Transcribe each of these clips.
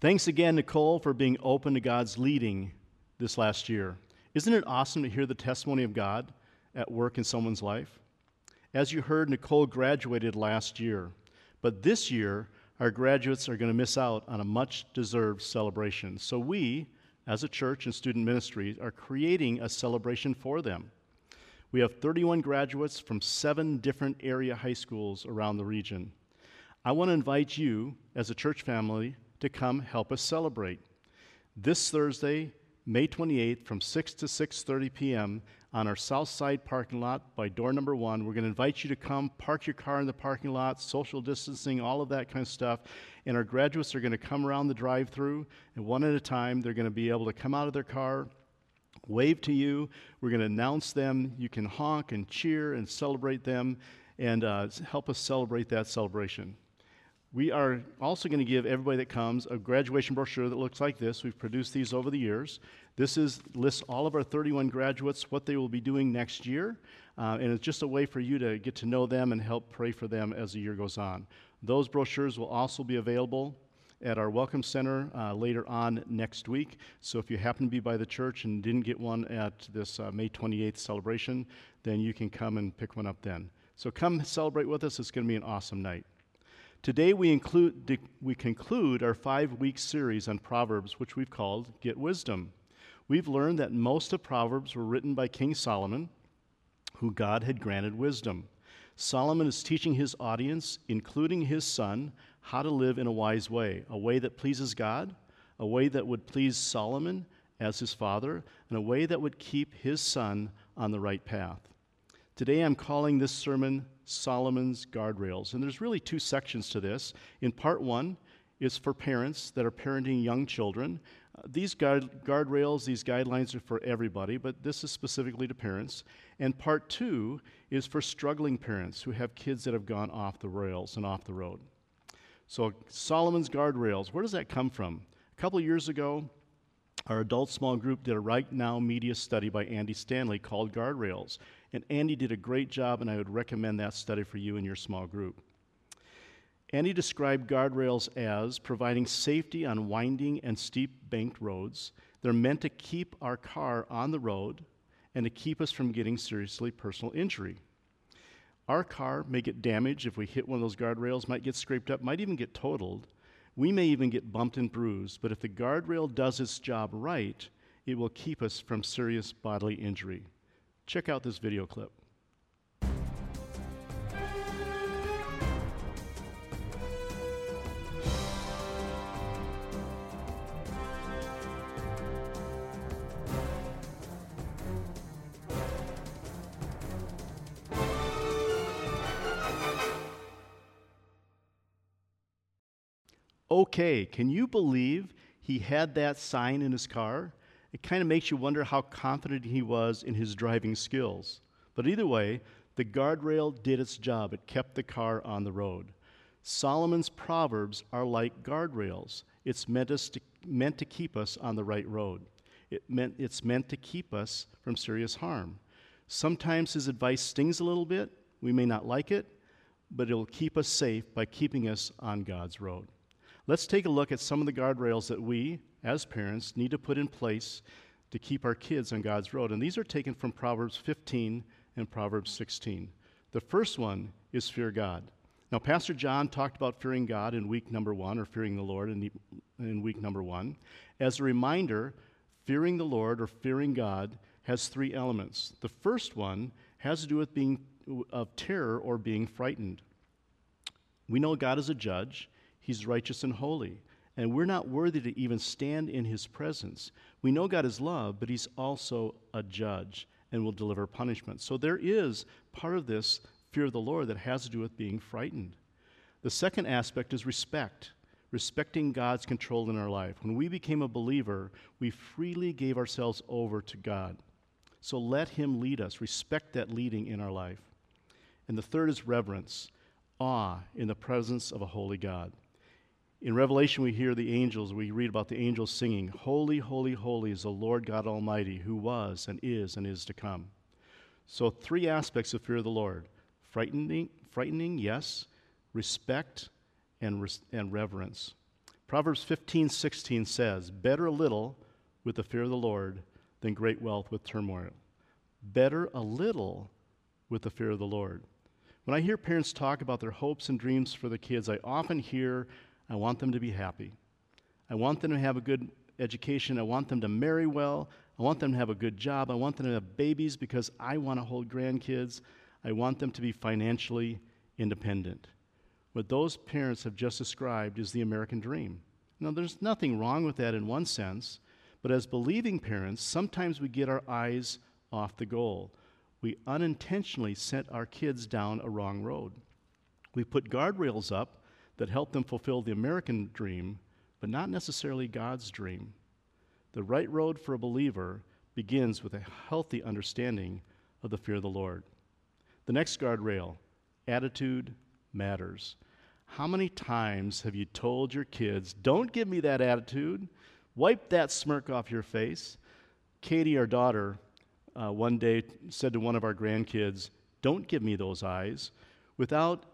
Thanks again, Nicole, for being open to God's leading this last year. Isn't it awesome to hear the testimony of God at work in someone's life? As you heard, Nicole graduated last year, but this year, our graduates are going to miss out on a much deserved celebration. So, we, as a church and student ministry, are creating a celebration for them. We have 31 graduates from seven different area high schools around the region. I want to invite you, as a church family, to come help us celebrate. This Thursday, May 28th, from 6 to 6:30 p.m. on our south side parking lot by door number one. We're going to invite you to come park your car in the parking lot, social distancing, all of that kind of stuff. And our graduates are going to come around the drive-through, and one at a time, they're going to be able to come out of their car, wave to you. We're going to announce them. You can honk and cheer and celebrate them, and uh, help us celebrate that celebration. We are also going to give everybody that comes a graduation brochure that looks like this. We've produced these over the years. This is lists all of our 31 graduates, what they will be doing next year, uh, and it's just a way for you to get to know them and help pray for them as the year goes on. Those brochures will also be available at our Welcome Center uh, later on next week. So if you happen to be by the church and didn't get one at this uh, May 28th celebration, then you can come and pick one up then. So come celebrate with us. It's going to be an awesome night. Today, we, include, we conclude our five week series on Proverbs, which we've called Get Wisdom. We've learned that most of Proverbs were written by King Solomon, who God had granted wisdom. Solomon is teaching his audience, including his son, how to live in a wise way, a way that pleases God, a way that would please Solomon as his father, and a way that would keep his son on the right path. Today I'm calling this sermon Solomon's Guardrails. And there's really two sections to this. In part one is for parents that are parenting young children. Uh, these guard, guardrails, these guidelines are for everybody, but this is specifically to parents. And part two is for struggling parents who have kids that have gone off the rails and off the road. So, Solomon's Guardrails, where does that come from? A couple years ago, our adult small group did a Right Now media study by Andy Stanley called Guardrails. And Andy did a great job, and I would recommend that study for you and your small group. Andy described guardrails as providing safety on winding and steep banked roads. They're meant to keep our car on the road and to keep us from getting seriously personal injury. Our car may get damaged if we hit one of those guardrails, might get scraped up, might even get totaled. We may even get bumped and bruised, but if the guardrail does its job right, it will keep us from serious bodily injury. Check out this video clip. Okay, can you believe he had that sign in his car? It kind of makes you wonder how confident he was in his driving skills. But either way, the guardrail did its job, it kept the car on the road. Solomon's proverbs are like guardrails. It's meant, us to, meant to keep us on the right road. It meant, it's meant to keep us from serious harm. Sometimes his advice stings a little bit. We may not like it, but it'll keep us safe by keeping us on God's road. Let's take a look at some of the guardrails that we, as parents, need to put in place to keep our kids on God's road. And these are taken from Proverbs 15 and Proverbs 16. The first one is fear God. Now, Pastor John talked about fearing God in week number one, or fearing the Lord in, in week number one. As a reminder, fearing the Lord or fearing God has three elements. The first one has to do with being of terror or being frightened. We know God is a judge, He's righteous and holy and we're not worthy to even stand in his presence. We know God is love, but he's also a judge and will deliver punishment. So there is part of this fear of the Lord that has to do with being frightened. The second aspect is respect, respecting God's control in our life. When we became a believer, we freely gave ourselves over to God. So let him lead us, respect that leading in our life. And the third is reverence, awe in the presence of a holy God. In Revelation, we hear the angels, we read about the angels singing, Holy, holy, holy is the Lord God Almighty, who was and is and is to come. So, three aspects of fear of the Lord frightening, frightening yes, respect, and, res- and reverence. Proverbs 15, 16 says, Better a little with the fear of the Lord than great wealth with turmoil. Better a little with the fear of the Lord. When I hear parents talk about their hopes and dreams for the kids, I often hear, I want them to be happy. I want them to have a good education. I want them to marry well. I want them to have a good job. I want them to have babies because I want to hold grandkids. I want them to be financially independent. What those parents have just described is the American dream. Now, there's nothing wrong with that in one sense, but as believing parents, sometimes we get our eyes off the goal. We unintentionally sent our kids down a wrong road. We put guardrails up that help them fulfill the American dream, but not necessarily God's dream. The right road for a believer begins with a healthy understanding of the fear of the Lord. The next guardrail attitude matters. How many times have you told your kids, don't give me that attitude? Wipe that smirk off your face. Katie, our daughter, uh, one day said to one of our grandkids, Don't give me those eyes. Without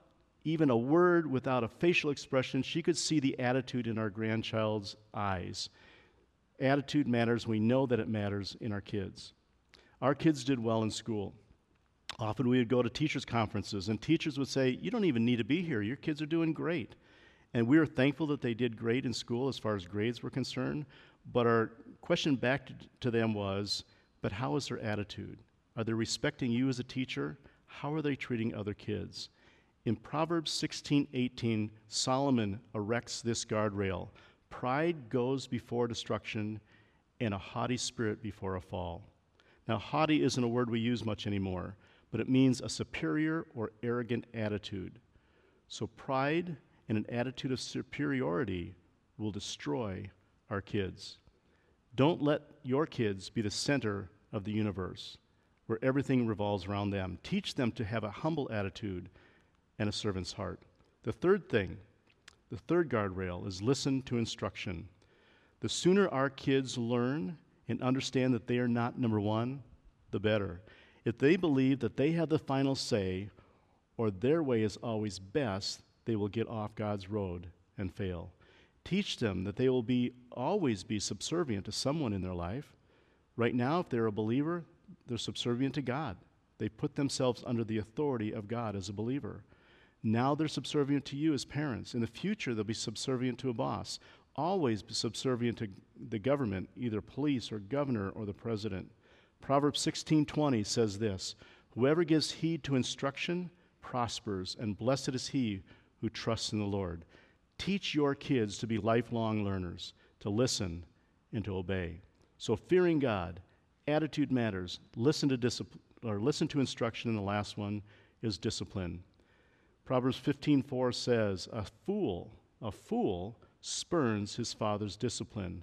even a word, without a facial expression, she could see the attitude in our grandchild's eyes. Attitude matters. We know that it matters in our kids. Our kids did well in school. Often we would go to teachers' conferences, and teachers would say, You don't even need to be here. Your kids are doing great. And we were thankful that they did great in school as far as grades were concerned. But our question back to them was, But how is their attitude? Are they respecting you as a teacher? How are they treating other kids? In Proverbs 16 18, Solomon erects this guardrail Pride goes before destruction, and a haughty spirit before a fall. Now, haughty isn't a word we use much anymore but it means a superior or arrogant attitude. So, pride and an attitude of superiority will destroy our kids. Don't let your kids be the center of the universe where everything revolves around them. Teach them to have a humble attitude and a servant's heart. The third thing, the third guardrail, is listen to instruction. The sooner our kids learn and understand that they are not number one, the better. If they believe that they have the final say or their way is always best, they will get off God's road and fail. Teach them that they will be always be subservient to someone in their life. Right now, if they're a believer, they're subservient to God. They put themselves under the authority of God as a believer. Now they're subservient to you as parents. In the future, they'll be subservient to a boss. Always be subservient to the government, either police or governor or the president. Proverbs 16:20 says this, "Whoever gives heed to instruction prospers, and blessed is he who trusts in the Lord." Teach your kids to be lifelong learners, to listen and to obey. So fearing God, attitude matters. Listen to discipline or listen to instruction and the last one is discipline. Proverbs 15:4 says, "A fool, a fool spurns his father's discipline,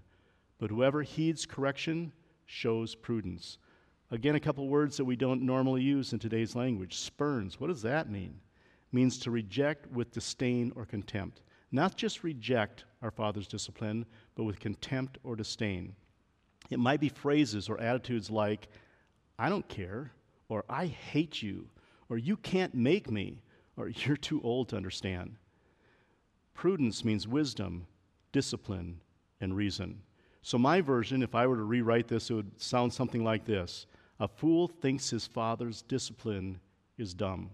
but whoever heeds correction shows prudence." Again, a couple words that we don't normally use in today's language. Spurns, what does that mean? It means to reject with disdain or contempt. Not just reject our Father's discipline, but with contempt or disdain. It might be phrases or attitudes like, I don't care, or I hate you, or you can't make me, or you're too old to understand. Prudence means wisdom, discipline, and reason. So, my version, if I were to rewrite this, it would sound something like this a fool thinks his father's discipline is dumb,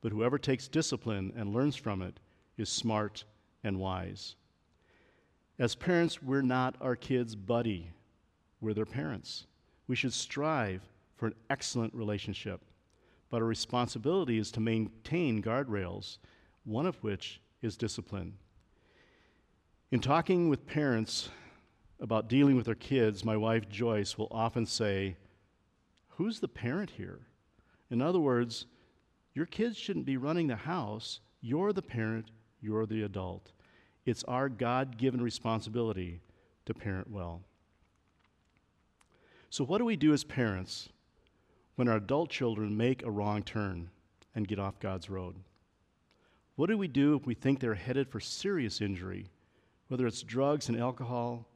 but whoever takes discipline and learns from it is smart and wise. As parents, we're not our kids' buddy, we're their parents. We should strive for an excellent relationship, but our responsibility is to maintain guardrails, one of which is discipline. In talking with parents about dealing with their kids, my wife Joyce will often say, who's the parent here? In other words, your kids shouldn't be running the house. You're the parent, you're the adult. It's our God given responsibility to parent well. So, what do we do as parents when our adult children make a wrong turn and get off God's road? What do we do if we think they're headed for serious injury, whether it's drugs and alcohol,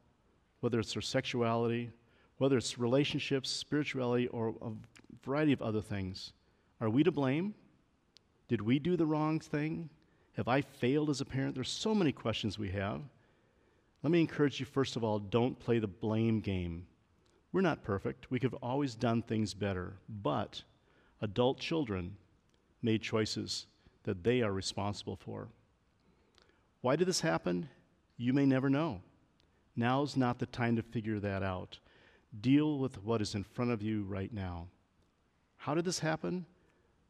whether it's their sexuality, whether it's relationships, spirituality, or a variety of other things. Are we to blame? Did we do the wrong thing? Have I failed as a parent? There's so many questions we have. Let me encourage you, first of all, don't play the blame game. We're not perfect. We could have always done things better. But adult children made choices that they are responsible for. Why did this happen? You may never know. Now's not the time to figure that out. Deal with what is in front of you right now. How did this happen?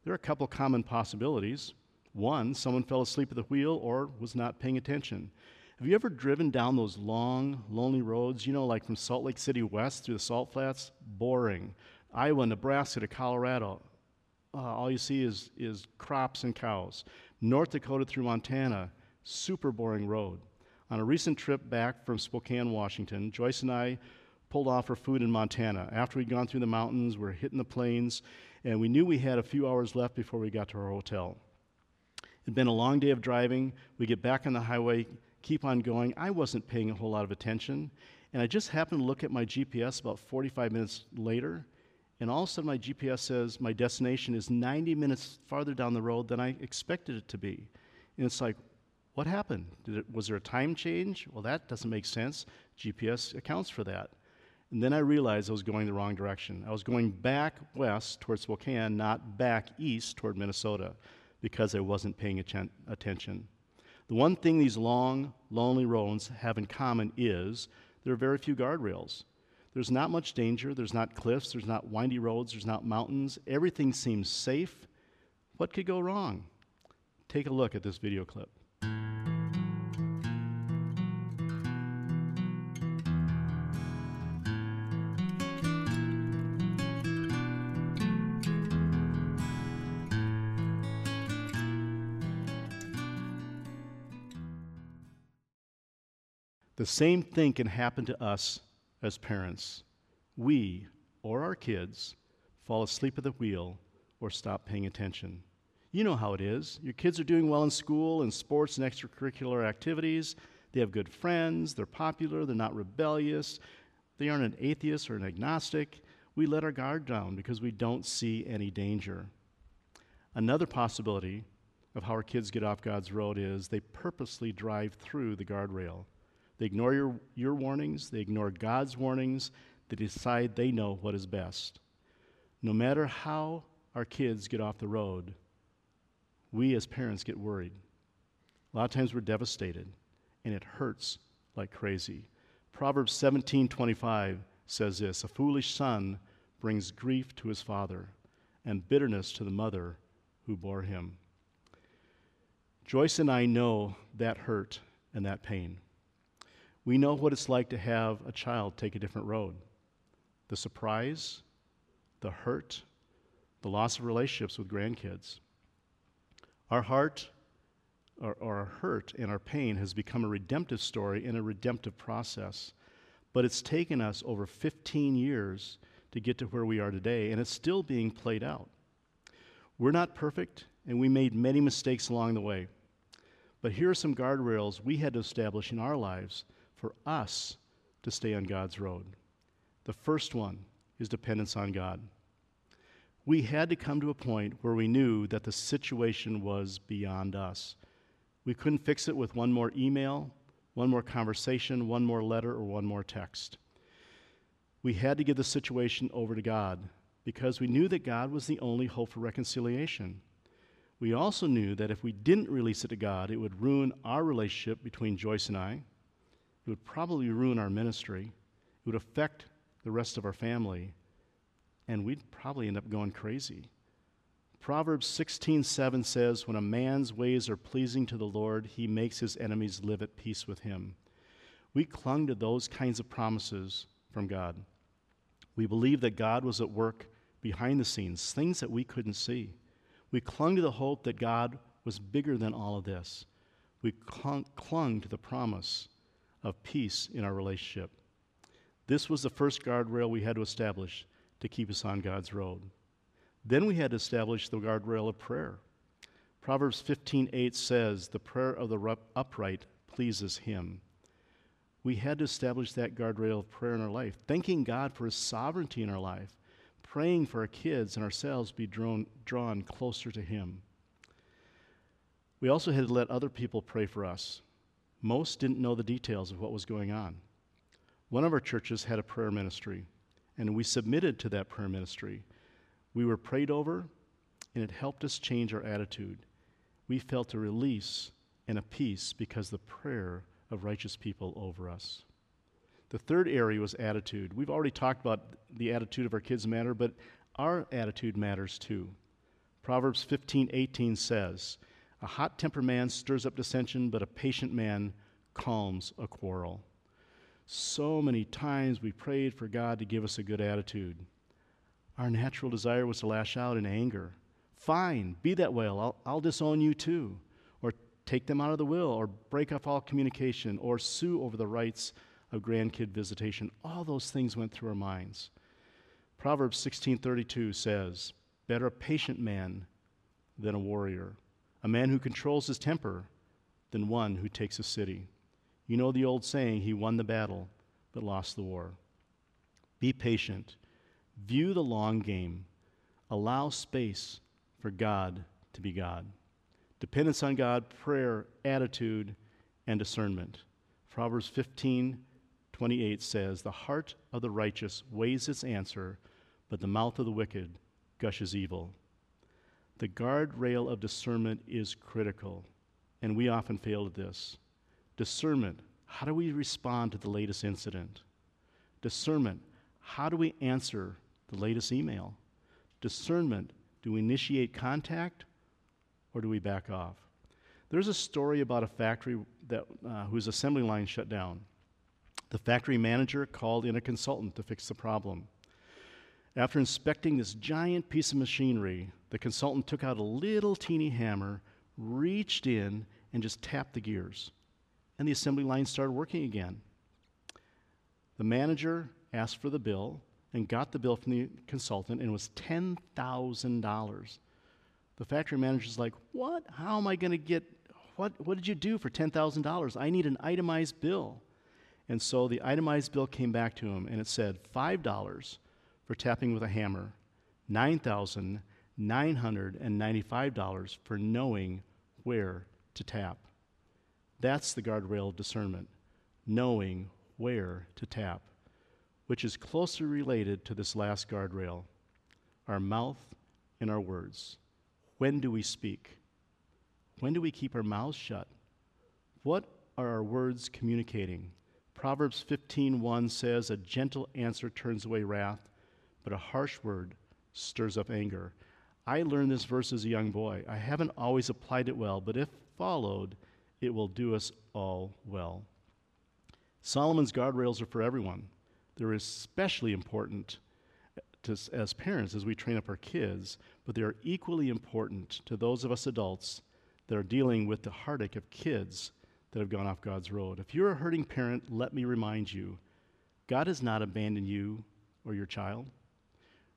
There are a couple common possibilities. One, someone fell asleep at the wheel or was not paying attention. Have you ever driven down those long, lonely roads, you know, like from Salt Lake City west through the Salt Flats? Boring. Iowa, Nebraska to Colorado. Uh, all you see is, is crops and cows. North Dakota through Montana, super boring road. On a recent trip back from Spokane, Washington, Joyce and I pulled off for food in Montana. After we'd gone through the mountains, we we're hitting the plains, and we knew we had a few hours left before we got to our hotel. It'd been a long day of driving. We get back on the highway, keep on going. I wasn't paying a whole lot of attention, and I just happened to look at my GPS about 45 minutes later, and all of a sudden my GPS says my destination is 90 minutes farther down the road than I expected it to be. And it's like, what happened? It, was there a time change? Well, that doesn't make sense. GPS accounts for that. And then I realized I was going the wrong direction. I was going back west towards Spokane, not back east toward Minnesota, because I wasn't paying atten- attention. The one thing these long, lonely roads have in common is there are very few guardrails. There's not much danger. There's not cliffs. There's not windy roads. There's not mountains. Everything seems safe. What could go wrong? Take a look at this video clip. The same thing can happen to us as parents. We, or our kids, fall asleep at the wheel or stop paying attention. You know how it is. Your kids are doing well in school and sports and extracurricular activities. They have good friends, they're popular, they're not rebellious, they aren't an atheist or an agnostic. We let our guard down because we don't see any danger. Another possibility of how our kids get off God's road is they purposely drive through the guardrail. They ignore your, your warnings, they ignore God's warnings, they decide they know what is best. No matter how our kids get off the road, we as parents get worried. A lot of times we're devastated, and it hurts like crazy. Proverbs 17:25 says this, "A foolish son brings grief to his father, and bitterness to the mother who bore him." Joyce and I know that hurt and that pain. We know what it's like to have a child take a different road the surprise, the hurt, the loss of relationships with grandkids. Our heart, or, our hurt and our pain has become a redemptive story and a redemptive process. But it's taken us over 15 years to get to where we are today, and it's still being played out. We're not perfect, and we made many mistakes along the way. But here are some guardrails we had to establish in our lives for us to stay on God's road. The first one is dependence on God. We had to come to a point where we knew that the situation was beyond us. We couldn't fix it with one more email, one more conversation, one more letter, or one more text. We had to give the situation over to God because we knew that God was the only hope for reconciliation. We also knew that if we didn't release it to God, it would ruin our relationship between Joyce and I, it would probably ruin our ministry. It would affect the rest of our family. And we'd probably end up going crazy. Proverbs 16:7 says, "When a man's ways are pleasing to the Lord, he makes his enemies live at peace with him." We clung to those kinds of promises from God. We believed that God was at work behind the scenes, things that we couldn't see. We clung to the hope that God was bigger than all of this. We clung, clung to the promise of peace in our relationship. This was the first guardrail we had to establish to keep us on God's road. Then we had to establish the guardrail of prayer. Proverbs 15:8 says, "The prayer of the upright pleases him." We had to establish that guardrail of prayer in our life, thanking God for his sovereignty in our life, praying for our kids and ourselves be drawn, drawn closer to him. We also had to let other people pray for us Most didn't know the details of what was going on. One of our churches had a prayer ministry, and we submitted to that prayer ministry. We were prayed over, and it helped us change our attitude. We felt a release and a peace because the prayer of righteous people over us. The third area was attitude. We've already talked about the attitude of our kids matter, but our attitude matters too. Proverbs 15:18 says, "A hot-tempered man stirs up dissension, but a patient man calms a quarrel." So many times we prayed for God to give us a good attitude. Our natural desire was to lash out in anger. Fine, be that way. I'll, I'll disown you too. Or take them out of the will, or break off all communication, or sue over the rights of grandkid visitation. All those things went through our minds. Proverbs 16:32 says, "Better a patient man than a warrior, a man who controls his temper than one who takes a city." You know the old saying, he won the battle but lost the war. Be patient. View the long game. Allow space for God to be God. Dependence on God, prayer, attitude, and discernment. Proverbs 15 28 says, The heart of the righteous weighs its answer, but the mouth of the wicked gushes evil. The guardrail of discernment is critical, and we often fail at this. Discernment how do we respond to the latest incident? Discernment how do we answer the latest email? Discernment do we initiate contact or do we back off? There's a story about a factory that, uh, whose assembly line shut down. The factory manager called in a consultant to fix the problem. After inspecting this giant piece of machinery, the consultant took out a little teeny hammer, reached in, and just tapped the gears. And the assembly line started working again. The manager asked for the bill and got the bill from the consultant, and it was $10,000. The factory manager's like, What? How am I going to get, what, what did you do for $10,000? I need an itemized bill. And so the itemized bill came back to him, and it said $5 for tapping with a hammer, $9,995 for knowing where to tap. That's the guardrail of discernment, knowing where to tap, which is closely related to this last guardrail our mouth and our words. When do we speak? When do we keep our mouths shut? What are our words communicating? Proverbs 15:1 says a gentle answer turns away wrath, but a harsh word stirs up anger. I learned this verse as a young boy. I haven't always applied it well, but if followed, it will do us all well. Solomon's guardrails are for everyone. They're especially important to, as parents as we train up our kids, but they are equally important to those of us adults that are dealing with the heartache of kids that have gone off God's road. If you're a hurting parent, let me remind you God has not abandoned you or your child.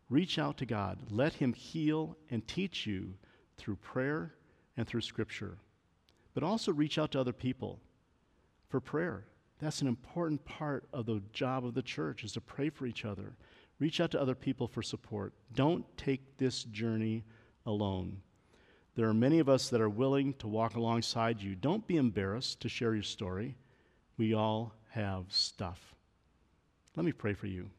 Reach out to God, let Him heal and teach you through prayer and through Scripture but also reach out to other people for prayer. That's an important part of the job of the church is to pray for each other. Reach out to other people for support. Don't take this journey alone. There are many of us that are willing to walk alongside you. Don't be embarrassed to share your story. We all have stuff. Let me pray for you.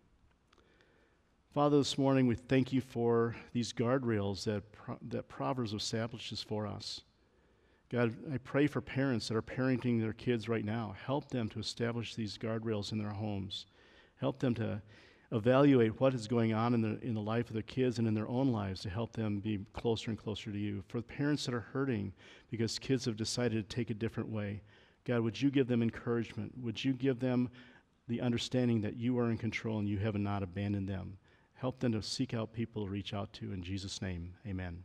Father, this morning we thank you for these guardrails that, that Proverbs establishes for us. God, I pray for parents that are parenting their kids right now. Help them to establish these guardrails in their homes. Help them to evaluate what is going on in the, in the life of their kids and in their own lives to help them be closer and closer to you. For parents that are hurting because kids have decided to take a different way, God, would you give them encouragement? Would you give them the understanding that you are in control and you have not abandoned them? Help them to seek out people to reach out to. In Jesus' name, amen.